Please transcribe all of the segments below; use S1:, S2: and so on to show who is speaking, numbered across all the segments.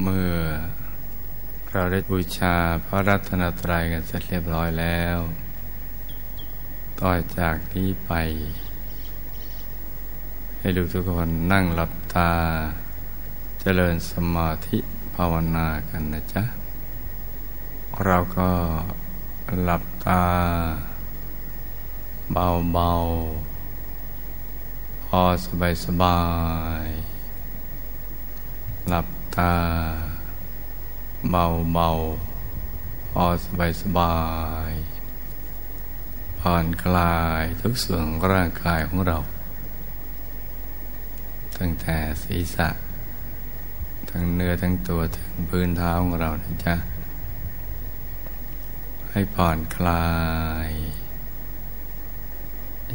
S1: เมื่อเราได้บูชาพระรัตนตรัยกันเสร็จเรียบร้อยแล้ว ต่อจากนี้ไป ให้ดูทุกคนนั่งหลับตา เจริญสมาธิภาวนากันนะจ๊ะ เราก็หลับตา เบาๆ พอสบายสบายหลับ ตา เบาเบาพอสบายสบายผ่อนคลายทุกส่วนของร่างกายของเรา ตั้งแต่ศีรษะ ทั้งเนื้อทั้งตัวถึงพื้นเท้าของเรานะจ๊ะ ให้ผ่อนคลาย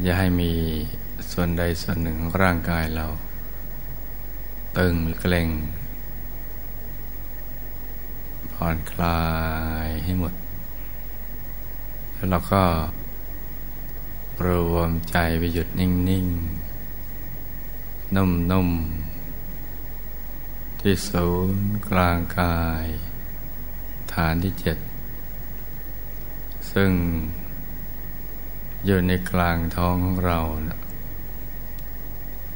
S1: อย่าให้มีส่วนใดส่วนหนึ่งของร่างกายเรา ตึงเกร็ง ผ่อนคลายให้หมด แล้วเราก็รวมใจไปหยุดนิ่งๆนุ่มๆ ที่ศูนย์กลางกาย ฐานที่เจ็ด ซึ่งอยู่ในกลางท้องของเรานะ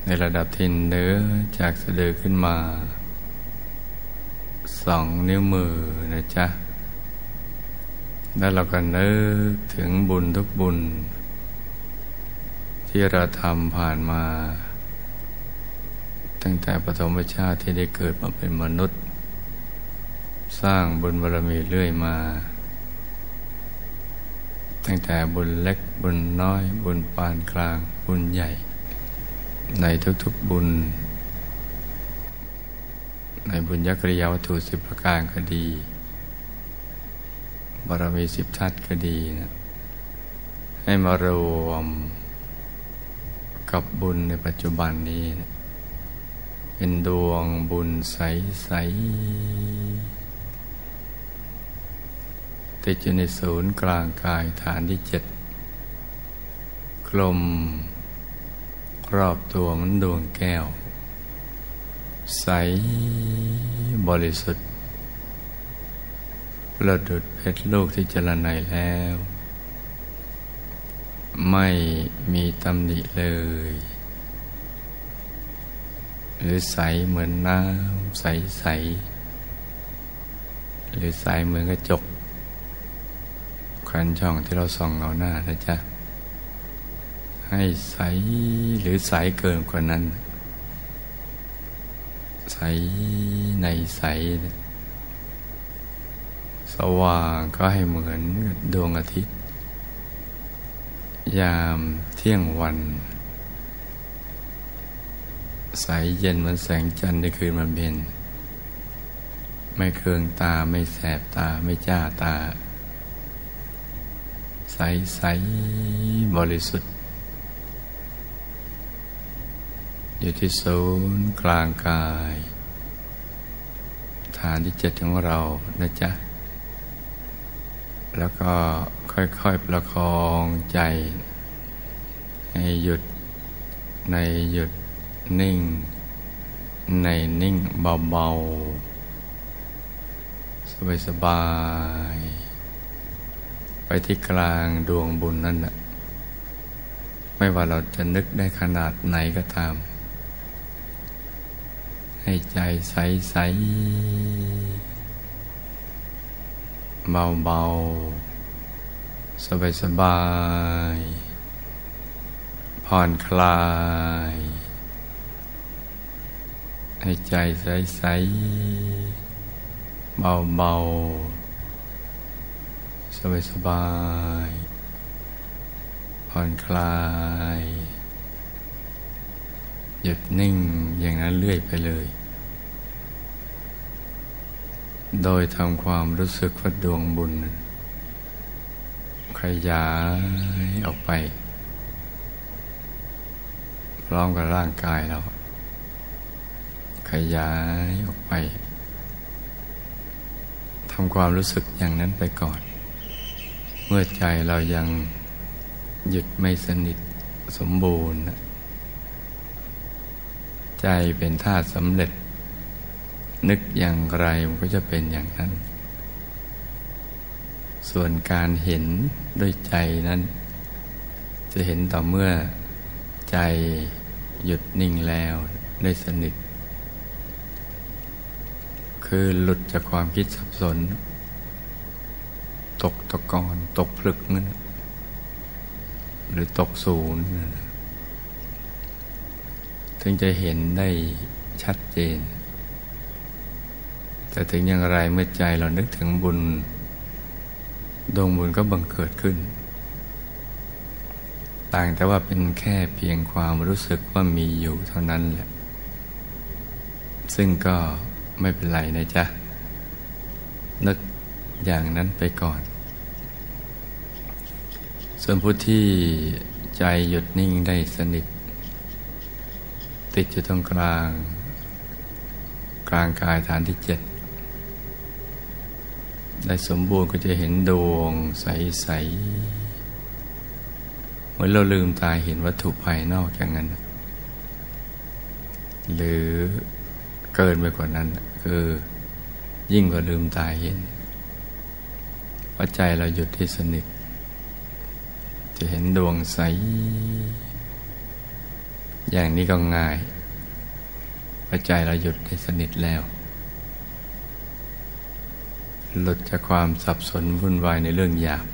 S1: ในระดับทินเนื้อจากสะดือขึ้นมา สองนิ้วมือนะจ๊ะ แล้วเราก็นึกถึงบุญทุกบุญ ที่เราทำผ่านมา ตั้งแต่ปฐมชาติที่ได้เกิดมาเป็นมนุษย์ สร้างบุญบารมีเรื่อยมา ตั้งแต่บุญเล็กบุญน้อย บุญปานกลางบุญใหญ่ ในทุกๆบุญ ในบุญญกริยาวัตถุสิบประการก็ดีบารมีสิบทัศก็ดีนะให้มารวมกับบุญในปัจจุบันนี้นะเป็นดวงบุญใสใสติดอยู่ในศูนย์กลางกายฐานที่เจ็ดกลมรอบตัวมันดวงแก้ว ใสบริสุทธิ์ประดุดเพชรลูกที่เจรไนแล้ว ไม่มีตำหนิเลย หรือใสเหมือนน้ำใสใสหรือใสเหมือนกระจกคันช่องที่เราส่องเงาหน้านะจ๊ะให้ใสหรือใสเกินกว่านั้น ใสในใส สว่างก็ให้เหมือนดวงอาทิตย์ ยามเที่ยงวัน ใสเย็นเหมือนแสงจันทร์ในคืนมันเพ็ญไม่เคืองตาไม่แสบตาไม่จ้าตา ใสใสบริสุทธิ์ อยู่ที่ศูนย์กลางกาย ฐานที่เจ็ดของเรานะจ๊ะ แล้วก็ค่อยๆประคองใจ ให้หยุดในหยุดนิ่ง ในนิ่งเบาๆ สบายๆ ไปที่กลางดวงบุญนั่นแหละไม่ว่าเราจะนึกได้ขนาดไหนก็ตาม ให้ใจใสใสเบาเบาสบายสบาย ผ่อนคลาย ให้ใจใสใสเบาเบาสบายสบายผ่อนคลาย หยุดนิ่งอย่างนั้นเรื่อยไปเลย โดยทำความรู้สึกว่าดวงบุญ ขยายออกไป พร้อมกับร่างกายเรา ขยายออกไปทำความรู้สึกอย่างนั้นไปก่อน เมื่อใจเรายังหยุดไม่สนิทสมบูรณ์ ใจเป็นธาตุสำเร็จ นึกอย่างไรมันก็จะเป็นอย่างนั้น ส่วนการเห็นด้วยใจนั้น จะเห็นต่อเมื่อใจหยุดนิ่งแล้วได้สนิท คือหลุดจากความคิดสับสน ตกตะกอนตกพลึกนั่นหรือตกศูนย์ ถึงจะเห็นได้ชัดเจน แต่ถึงอย่างไรเมื่อใจเรานึกถึงบุญ ดวงบุญก็บังเกิดขึ้น ต่างแต่ว่าเป็นแค่เพียงความรู้สึกว่ามีอยู่เท่านั้นแหละ ซึ่งก็ไม่เป็นไรนะจ๊ะ นึกอย่างนั้นไปก่อน ส่วนผู้ที่ใจหยุดนิ่งได้สนิท ติดอยู่ตรงกลาง กลางกายฐานที่เจ็ดได้สมบูรณ์ก็จะเห็นดวงใสๆเหมือนเราลืมตาเห็นวัตถุภายนอกอย่างนั้น หรือเกินไปกว่านั้น คือยิ่งกว่าลืมตาเห็นเพราใจเราหยุดที่สนิท จะเห็นดวงใส อย่างนี้ก็ง่ายพระใจเราหยุดให้สนิทแล้ว หลุดจากความสับสนวุ่นวายในเรื่องหยาบ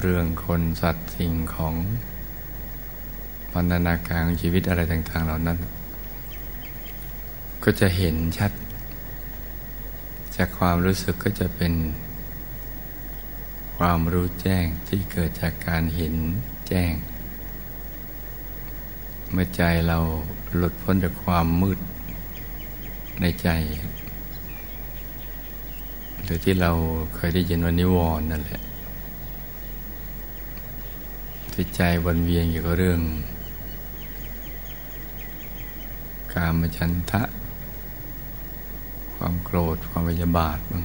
S1: เรื่องคนสัตว์สิ่งของพันธนาการของชีวิตอะไรต่าง ๆ เหล่านั้น ก็จะเห็นชัด จากความรู้สึกก็จะเป็น ความรู้แจ้งที่เกิดจากการเห็นแจ้ง เมื่อใจเราหลุดพ้นจากความมืดในใจ หรือที่เราเคยได้ยินว่านิวรณ์นั่นแหละที่ใจวนเวียนอยู่กับเรื่อง กามฉันทะ ความโกรธความพยาบาทบ้าง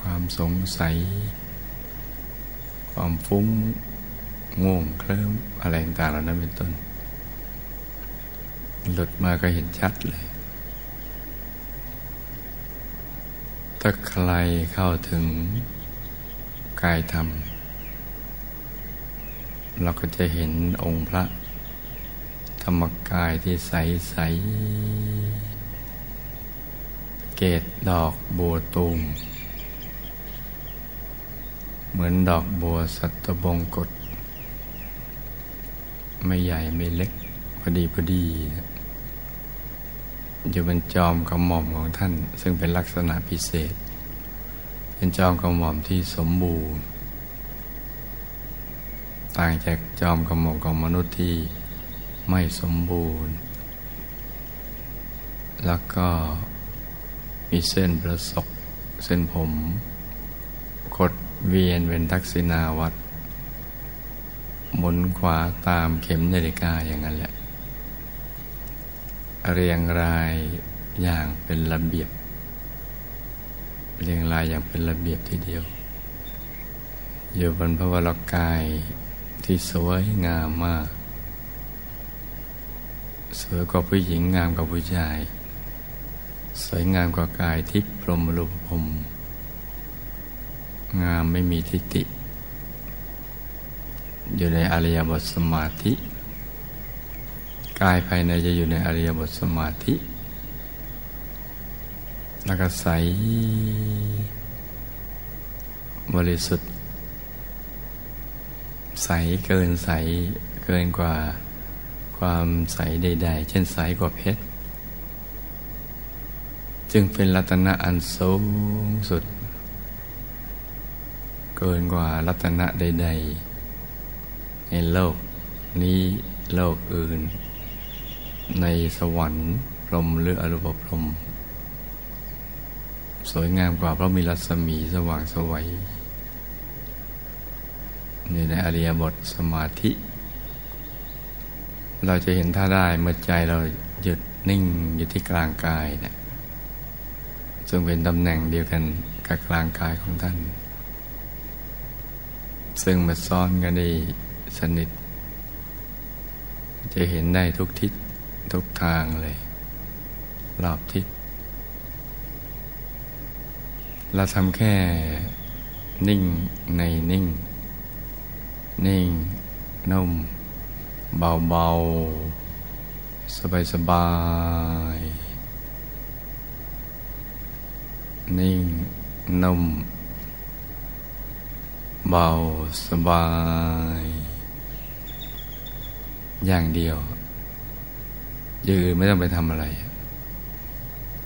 S1: ความสงสัย ความฟุ้ง ง่วงเคลิ้มอะไรต่างๆเหล่านั้นเป็นต้น หลุดมาก็เห็นชัดเลย ถ้าใครเข้าถึงกายธรรม เราก็จะเห็นองค์พระ ธรรมกายที่ใสใสเกตดอกบัวตูม เหมือนดอกบัวสัตบงกฎ ไม่ใหญ่ไม่เล็กพอดีพอดีอยู่เป็นจอมกระหม่อมของท่าน ซึ่งเป็นลักษณะพิเศษ เป็นจอมกระหม่อมที่สมบูรณ์ ต่างจากจอมกระหม่อมของมนุษย์ที่ไม่สมบูรณ์ แล้วก็มีเส้นประศกเส้นผม กดเวียนเป็นทักษิณาวัตร หมุนขวาตามเข็มนาฬิกาอย่างนั้นแหละ เรียงรายอย่างเป็นระเบียบ เรียงรายอย่างเป็นระเบียบทีเดียว อยู่บนพระวรกายที่สวยงามมาก สวยกว่าผู้หญิงงามกว่าผู้ชาย สวยงามกว่ากายทิพย์พรหมรูปพรมงามไม่มีทิฏฐิ อยู่ในอริยบทสมาธิ กายภายในจะอยู่ในอริยบทสมาธิ แล้วก็ใสบริสุทธิ์ ใสเกินใสเกินกว่าความใสใดๆ เช่นใสกว่าเพชร จึงเป็นรัตนะอันสูงสุด เกินกว่ารัตนะใด ๆ ในโลกนี้โลกอื่น ในสวรรค์พรมหรืออรูปพรม สวยงามกว่าเพราะมีรัศมีสว่างสวัยอยู่ในอริยบทสมาธิ เราจะเห็นท่าได้เมื่อใจเราหยุดนิ่งอยู่ที่กลางกายเนะี่ยซึ่งเป็นตำแหน่งเดียวกันกับกลางกายของท่าน ซึ่งมาซ้อนกันได้ สนิท จะเห็นได้ทุกทิศทุกทางเลยรอบทิศเราทำแค่นิ่งในนิ่ง นิ่ง นุ่ม เบาๆสบายๆนิ่ง นุ่ม เบาสบาย อย่างเดียวยืนไม่ต้องไปทำอะไร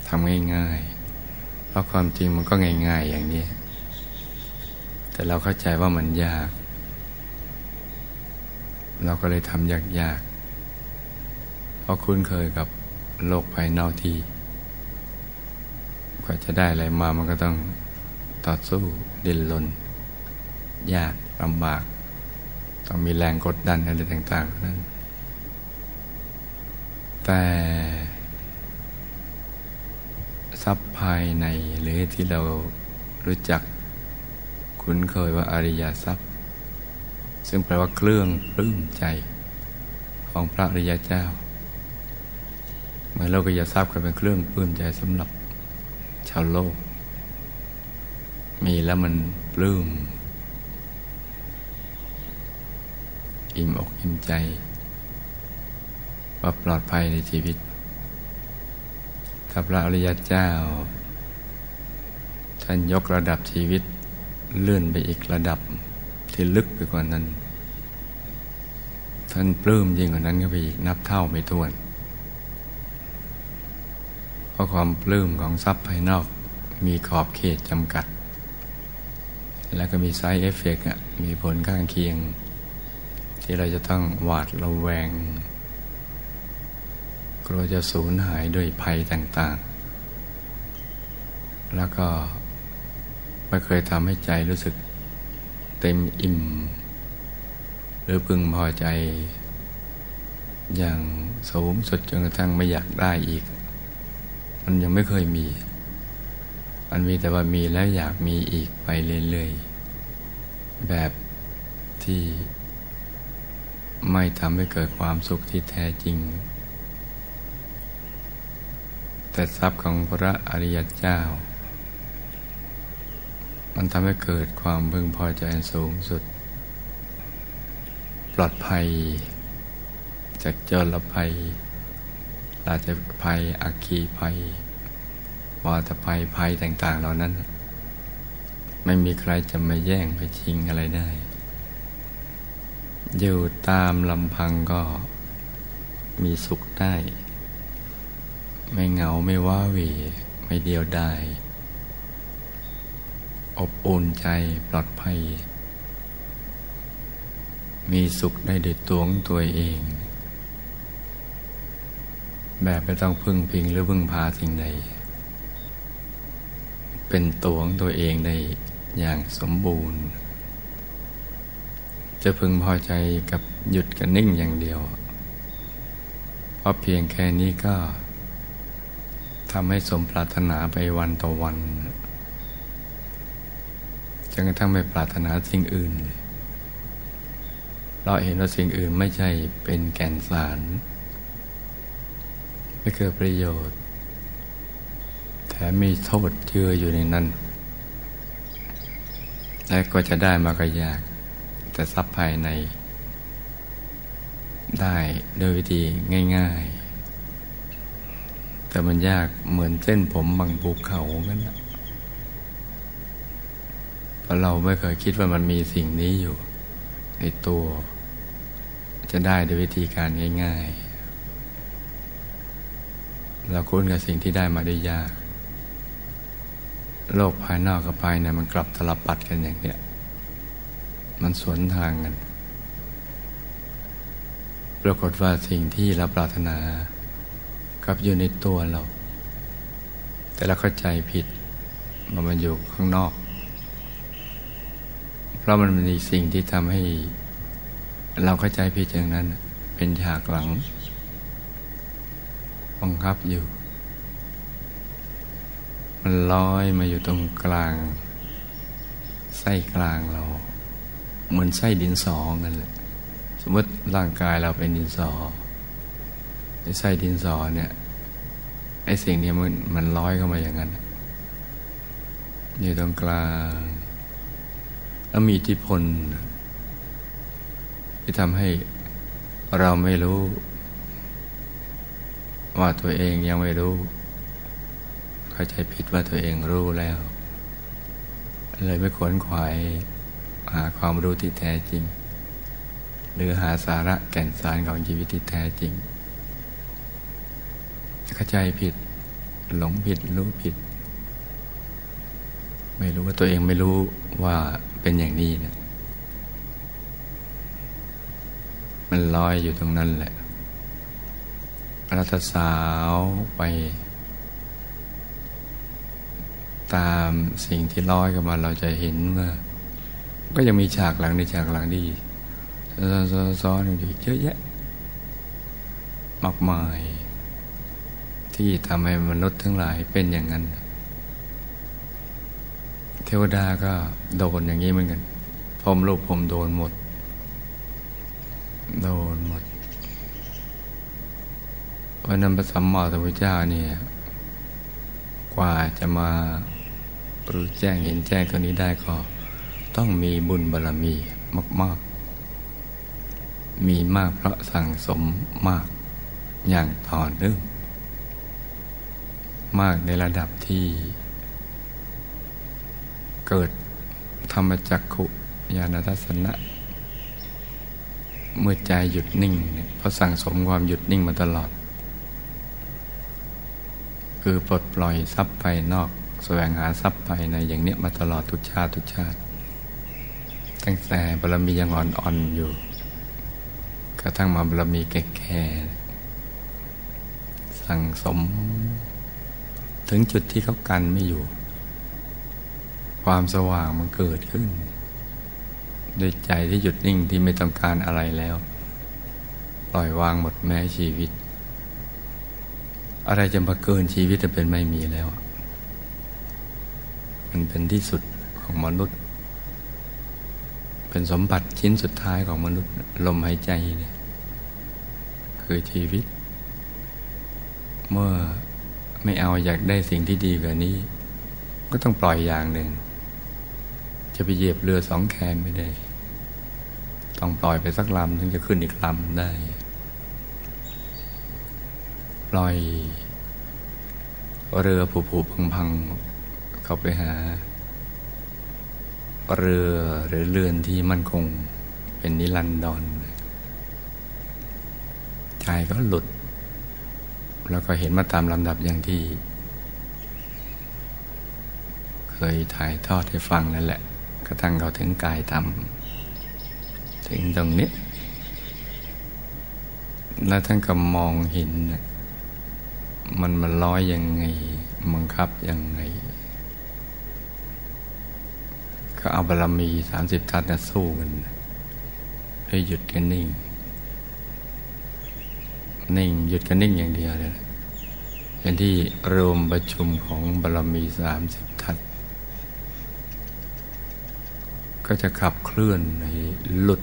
S1: ทำง่ายๆ เพราะความจริงมันก็ง่าย ๆ อย่างนี้ แต่เราเข้าใจว่ามันยาก เราก็เลยทำยากๆ เพราะคุ้นเคยกับโลกภายนอกที่กว่าจะได้อะไรมามันก็ต้องต่อสู้ดิ้นรนยากลำบาก ต้องมีแรงกดดันอะไรต่าง ๆ นั้น แต่ทรัพย์ภายในหรือที่เรารู้จักคุ้นเคยว่าอริยทรัพย์ ซึ่งแปลว่าเครื่องปลื้มใจของพระอริยเจ้าเมื่อโลกยทรัพย์ก็เป็นเครื่องปลื้มใจสำหรับชาวโลก มีแล้วมันปลื้ม อิ่มอกอิ่มใจ ว่าปลอดภัยในชีวิตถ้าพระอริยเจ้า ท่านยกระดับชีวิตเลื่อนไปอีกระดับที่ลึกไปกว่านั้น ท่านปลื้มยิ่งกว่านั้นก็ไปอีกนับเท่าไม่ถ้วน เพราะความปลื้มของทรัพย์ภายนอกมีขอบเขตจำกัด แล้วก็มี side effect มีผลข้างเคียง ที่เราจะต้องหวาดระแวง กลัวจะสูญหายด้วยภัยต่างๆ แล้วก็ไม่เคยทำให้ใจรู้สึกเต็มอิ่ม หรือพึงพอใจ อย่างสูงสุดจนกระทั่งไม่อยากได้อีก มันยังไม่เคยมี มันมีแต่ว่ามีแล้วอยากมีอีกไปเรื่อยๆ แบบที่ไม่ทำให้เกิดความสุขที่แท้จริง แต่ทรัพย์ของพระอริยเจ้า มันทำให้เกิดความพึงพอใจสูงสุด ปลอดภัย จากเจรภัยราชภัยอักขีภัยวาตภัยภัยต่าง ๆ เหล่านั้น ไม่มีใครจะมาแย่งไปชิงอะไรได้ อยู่ตามลำพังก็มีสุขได้ ไม่เหงาไม่ว้าหวีไม่เดียวดายอบอุ่นใจปลอดภัย มีสุขได้ด้วยตัวของตัวเอง แบบไม่ต้องพึ่งพิงหรือพึ่งพาสิ่งใด เป็นตัวของตัวเองได้อย่างสมบูรณ์ จะพึงพอใจกับหยุดกับนิ่งอย่างเดียว เพราะเพียงแค่นี้ก็ ทำให้สมปรารถนาไปวันต่อวันจนกระทั่งไม่ปรารถนาสิ่งอื่นเราเห็นว่าสิ่งอื่นไม่ใช่เป็นแก่นสาร ไม่เกิดประโยชน์ แถมมีโทษเชื่ออยู่ในนั้น และก็จะได้มาก็ยาก แต่ทรัพย์ภายใน ได้โดยวิธีง่าย ๆ แต่มันยากเหมือนเส้นผมบางภูเขากันนะเพราะเราไม่เคยคิดว่ามันมีสิ่งนี้อยู่ ในตัว จะได้ด้วยวิธีการง่าย ๆ เราคุ้นกับสิ่งที่ได้มาได้ยาก โลกภายนอกกับภายในมันกลับตลปัดกันอย่างเนี้ยมันสวนทางกัน ปรากฏว่าสิ่งที่เราปรารถนา กับอยู่ในตัวเรา แต่เราเข้าใจผิดว่ามันอยู่ข้างนอก เพราะมันมีสิ่งที่ทำให้ เราเข้าใจผิดอย่างนั้น เป็นฉากหลังบังคับอยู่ มันลอยมาอยู่ตรงกลาง ไส้กลางเรา เหมือนไส้ดินสอกันเลยสมมติร่างกายเราเป็นดินสอ ไอ้ไส้ดินสอเนี่ยไอ้สิ่งนี้มันมันลอยเข้ามาอย่างนั้นอยู่ตรงกลางแล้วมีอิทธิพล ที่ทำให้เราไม่รู้ ว่าตัวเองยังไม่รู้ เข้าใจผิดว่าตัวเองรู้แล้ว เลยไม่ขวนขวายหาความรู้ที่แท้จริง หรือหาสาระแก่นสารของชีวิตที่แท้จริง เข้าใจผิด หลงผิดรู้ผิด ไม่รู้ว่าตัวเองไม่รู้ว่าเป็นอย่างนี้เนะมันลอยอยู่ตรงนั้นแหละรัตสาวไป ตามสิ่งที่ลอยกันมาเราจะเห็นว่าก็ยังมีฉากหลังในฉากหลังดีซ้อนๆอยู่เยอะแยะมากมาย ที่ทำให้มนุษย์ทั้งหลายเป็นอย่างนั้น เทวดาก็โดนอย่างนี้เหมือนกันพรมลูกพรมโดนหมด โดนหมดวันนั้นพระสัมมาสัมพุทธเจ้าเนี่ยกว่าจะมารู้แจ้งเห็นแจ้งตัวนี้ได้ก็ต้องมีบุญบารรมีมาก ๆ มีมากเพราะสั่งสมมากอย่างต่อเนื่อง มากในระดับที่ เกิดธรรมจักขุญาณทัศนะ เมื่อใจหยุดนิ่งเพราะสั่งสมความหยุดนิ่งมาตลอด คือปลดปล่อยทรัพย์ภายนอก แสวงหาทรัพย์ภายในอย่างเนี้ยมาตลอดทุกชาติทุกชาติ ตั้งแต่บารมียังอ่อนๆอยู่กระทั่งมาบารมีแก่ๆสั่งสม ถึงจุดที่เขากันไม่อยู่ ความสว่างมันเกิดขึ้นด้วยใจที่หยุดนิ่งที่ไม่ต้องการอะไรแล้ว ปล่อยวางหมดแม้ชีวิต อะไรจะมาเกินชีวิตจะเป็นไม่มีแล้ว มันเป็นที่สุดของมนุษย์ เป็นสมบัติชิ้นสุดท้ายของมนุษย์ ลมหายใจเนี่ย คือชีวิต เมื่อ ไม่เอาอยากได้สิ่งที่ดีกว่านี้ ก็ต้องปล่อยอย่างหนึ่ง จะไปเหยียบเรือสองแคมไม่ได้ ต้องปล่อยไปสักลำถึงจะขึ้นอีกลำได้ ปล่อย เรือผุผุพังพังเข้าไปหา เรือหรือเรือนที่มั่นคงเป็นนิรันดรใจก็หลุด แล้วก็เห็นมาตามลำดับอย่างที่ เคยถ่ายทอดให้ฟังนั่นแหละกระทั่งเขาถึงกายธรรมถึงตรงนี้ แล้วท่านก็มองเห็นมันมันลอยยังไงบังคับยังไง ก็เอาบารมีสามสิบทัศน์สู้กันได้หยุดกันนิ่ง นิ่ง หยุดกันนิ่งอย่างเดียวเลยเป็นที่รวมประชุมของบารมีสามสิบทัศก็จะขับเคลื่อนในหลุด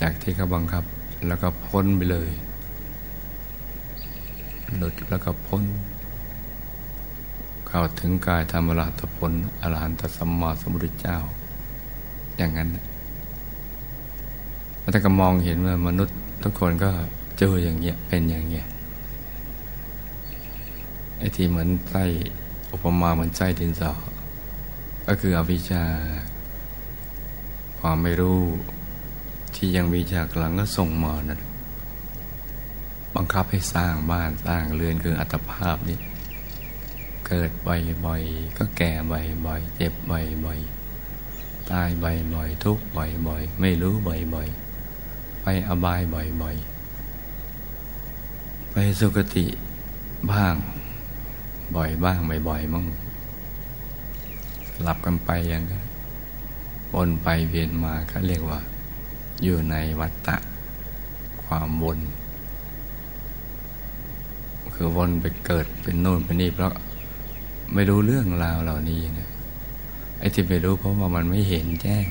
S1: จากที่เขาบังคับแล้วก็พ้นไปเลย หลุดแล้วก็พ้น เข้าถึงกายธรรมราตผลอรหันตสัมมาสัมพุทธเจ้า อย่างนั้นแล้วถ้าก็มองเห็นว่ามนุษย์ทุกคนก็ เจออย่างเงี้ยเป็นอย่างเงี้ยไอ้ที่เหมือนไส้อุปมาเหมือนไส้ดินสอก็คืออวิชชา ความไม่รู้ที่ยังมีจากหลังก็ส่งมานะบังคับให้สร้างบ้านสร้างเรือนคืออัตภาพนี้เกิดบ่อยๆก็แก่บ่อยๆเจ็บบ่อยๆตายบ่อยๆทุกข์บ่อยๆไม่รู้บ่อยๆไปอบายบ่อยๆ ไปสุคติบ้าง บ่อยบ้างบ่อยๆมั่งหลับกันไปอย่างนั้นวนไปเวียนมาก็เรียกว่า อยู่ในวัฏฏะความวนคือวนไปเกิดเป็นโน่นเป็นนี่เพราะไม่รู้เรื่องราวเหล่านี้นะไอ้ที่ไม่รู้เพราะว่ามันไม่เห็นแจ้ง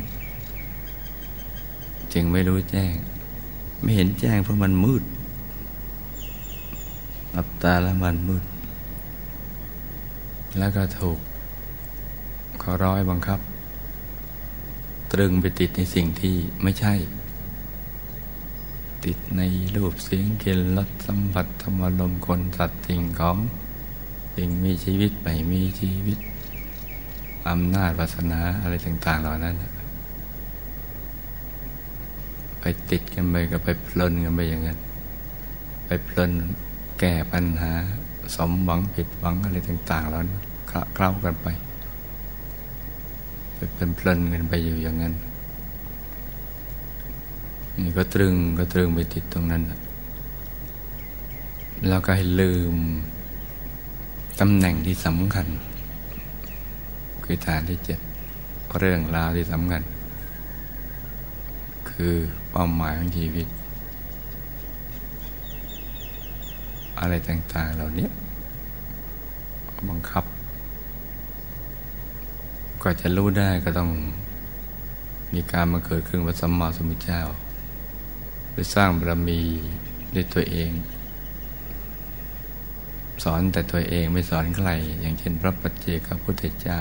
S1: จึงไม่รู้แจ้ง ไม่เห็นแจ้งเพราะมันมืด หลับตาแล้วมันมืด แล้วก็ถูกเขาร้อยบังคับ ตรึงไปติดในสิ่งที่ไม่ใช่ ติดในรูปเสียงกลิ่นรสสัมผัสธรรมลมคนสัตว์สิ่งของสิ่งมีชีวิตไม่มีชีวิตอำนาจวาสนาอะไรต่าง ๆ เหล่านั้น ไปติดกันไปก็ไปเพลินกันไปอย่างนั้น ไปเพลิน แก้ปัญหา สมหวังผิดหวังอะไรต่าง ๆ แล้วเคล้ากันไปไปเป็นเพลินกันไปอยู่อย่างนั้นนี่ก็ตรึงก็ตรึงไปติดตรงนั้นแล้วก็ให้ลืมตำแหน่งที่สำคัญ คือฐานที่เจ็ดเรื่องราวที่สำคัญ คือเป้าหมายของชีวิต อะไรต่าง ๆ เหล่านี้บังคับก็จะรู้ได้ก็ต้องมีการมาเกิดขึ้นพระสัมมาสัมพุทธเจ้าไปสร้างบารมีด้วยตัวเอง สอนแต่ตัวเองไม่สอนใคร อย่างเช่น พระปัจเจกพุทธเจ้า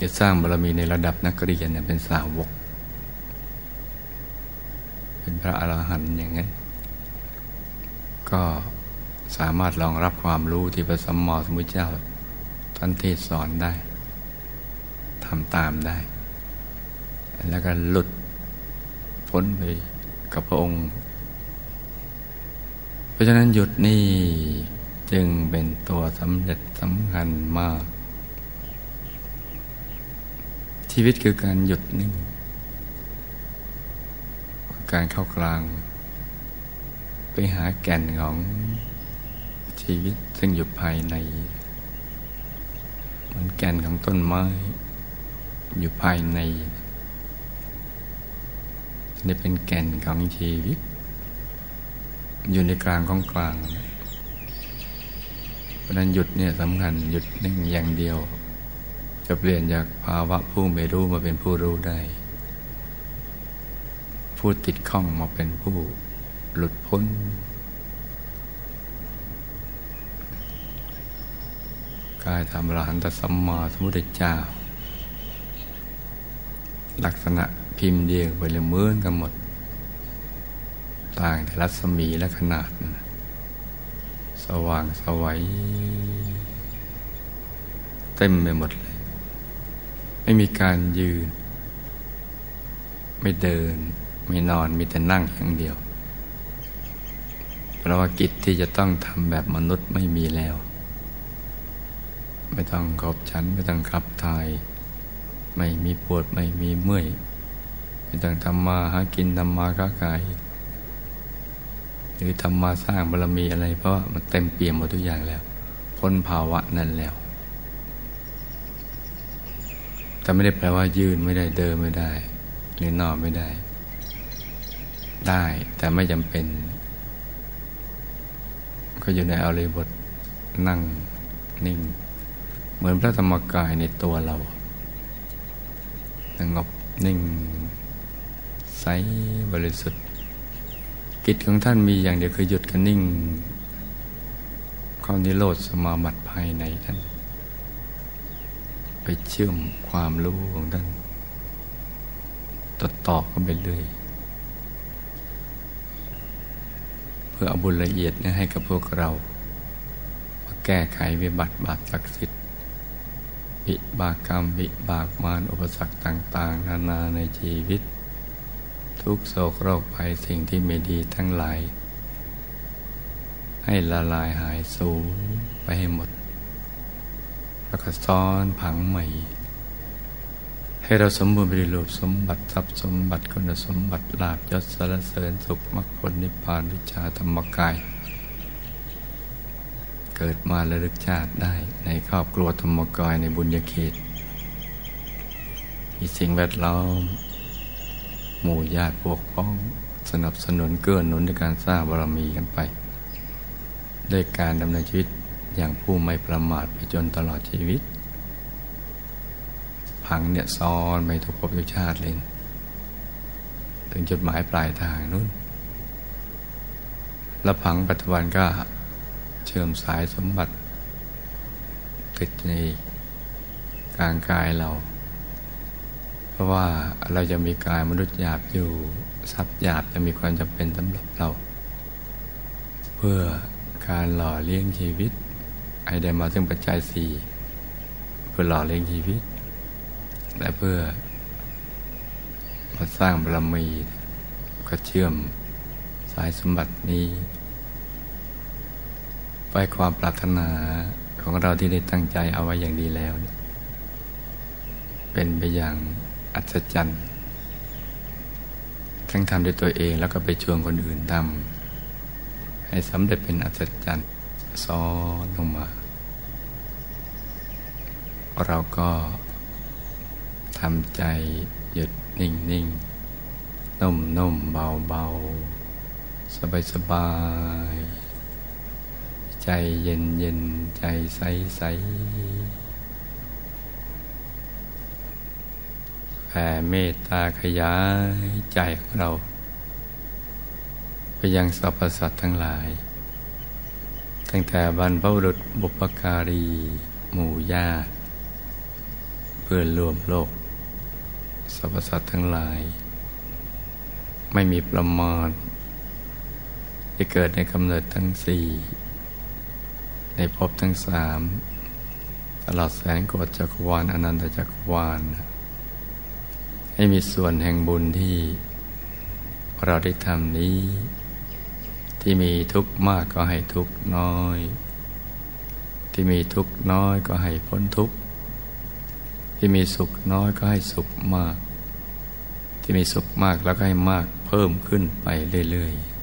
S1: จะสร้างบารมีในระดับนักเรียนเนี่ยเป็นสาวก เป็นพระอรหันต์อย่างนั้น ก็สามารถรองรับความรู้ที่พระสัมมาสัมพุทธเจ้าท่านเทศสอนได้ทำตามได้ แล้วก็หลุดพ้นไปกับพระองค์ เพราะฉะนั้นหยุดนี่จึงเป็นตัวสำเร็จสำคัญมาก ชีวิตคือการหยุดนิ่ง การเข้ากลาง ไปหาแก่นของชีวิตซึ่งอยู่ภายในเหมือนแก่นของต้นไม้ อยู่ภายในนี่เป็นแก่นของชีวิต อยู่ในกลางของกลางเพราะนั้นหยุดเนี่ยสำคัญหยุดนิ่งอย่างเดียว จะเปลี่ยนจากภาวะผู้ไม่รู้มาเป็นผู้รู้ได้ ผู้ติดข้องมาเป็นผู้ หลุดพ้น กายธรรมรหันตสัมมาสมุทธเจ้า ลักษณะพิมพ์เดียวไปเลยเหมือนกันหมด ต่างแต่รัศมีและขนาด สว่างสวัยเต็มไปหมดเลย ไม่มีการยืน ไม่เดิน ไม่นอน มีแต่นั่งอย่างเดียว ราะว่ากิจที่จะต้องทำแบบมนุษย์ไม่มีแล้ว ไม่ต้องขอบฉัน ไม่ต้องขับถ่าย ไม่มีปวดไม่มีเมื่อย ไม่ต้องทำมาหากินทำมาค้าขายหรือทำมาสร้างบารมีอะไรเพราะมันเต็มเปี่ยมหมดทุกอย่างแล้ว พ้นภาวะนั้นแล้ว แต่ไม่ได้แปลว่ายืนไม่ได้เดินไม่ได้ หรือนอนไม่ได้ ได้แต่ไม่จำเป็น ก็อยู่ในอริบทนั่งนิ่ง เหมือนพระธรรมกายในตัวเราสงบนิ่ง ใสบริสุทธิ์ กิจของท่านมีอย่างเดียวคือหยุดกันนิ่งความนิโรธสมาบัติภายในท่าน ไปเชื่อมความรู้ของท่านต่อต่อกันไปเรื่อยเพื่อเอาบุญละเอียดนี้ให้กับพวกเรามาแก้ไขวิบัติบาปศักดิ์สิทธิ์วิบากกรรมวิบากมารอุปสรรคต่าง ๆ นานาในชีวิต ทุกโศกโรคภัยสิ่งที่ไม่ดีทั้งหลาย ให้ละลายหายสูญไปให้หมด แล้วก็ซ้อนผังใหม่ ให้เราสมบูรณ์บริรูปสมบัติทรัพย์สมบัติคุณสมบัติลาบยศสารเสริญสุขมรรคผลนิพพานวิชาธรรมกาย เกิดมาระลึกชาติได้ในครอบครัวธรรมกายในบุญญาเขต มีสิ่งแวดล้อม หมู่ญาติพวกพ้องสนับสนุนเกื้อหนุนในการสร้างบารมีกันไป ด้วยการดำเนินชีวิตอย่างผู้ไม่ประมาทไปจนตลอดชีวิต ผังเนี่ยซ้อนไปทุกภพทุกชาติเลย ถึงจุดหมายปลายทางนู้นและผังปัจจุบันก็เชื่อมสายสมบัติ ติดในกลางกายเรา เพราะว่าเราจะมีกายมนุษย์หยาบอยู่ทรัพย์หยาบจะมีความจำเป็นสำหรับเรา เพื่อการหล่อเลี้ยงชีวิตให้ได้มาถึงปัจจัยสี่เพื่อหล่อเลี้ยงชีวิต และเพื่อมาสร้างบารมีก็เชื่อมสายสมบัตินี้ ไปความปรารถนาของเราที่ได้ตั้งใจเอาไว้อย่างดีแล้ว เป็นไปอย่างอัศจรรย์ทั้งทำด้วยตัวเองแล้วก็ไปชวนคนอื่นทำให้สำเร็จเป็นอัศจรรย์ซ้อนลงมา เราก็ ทำใจหยุดนิ่งนิ่งนุ่มนุ่มเบาเบาสบายสบาย ใจเย็นเย็นใจใสใสแผ่เมตตาขยายใจของเรา ไปยังสรรพสัตว์ทั้งหลาย ตั้งแต่บรรพบุรุษบุปการี หมู่ญาติเพื่อนรวมโลก รรพสัตว์ทั้งหลาย ไม่มีประมาณที่เกิดในกำเนิดทั้งสี่ในภพทั้งสามตลอดแสนโกฏจักรวาลอนันตจักรวาล ให้มีส่วนแห่งบุญที่เราได้ทำนี้ ที่มีทุกข์มากก็ให้ทุกข์น้อย ที่มีทุกข์น้อยก็ให้พ้นทุกข์ที่มีสุขน้อยก็ให้สุขมาก ที่มีสุขมากแล้วก็ให้มากเพิ่มขึ้นไปเรื่อยๆ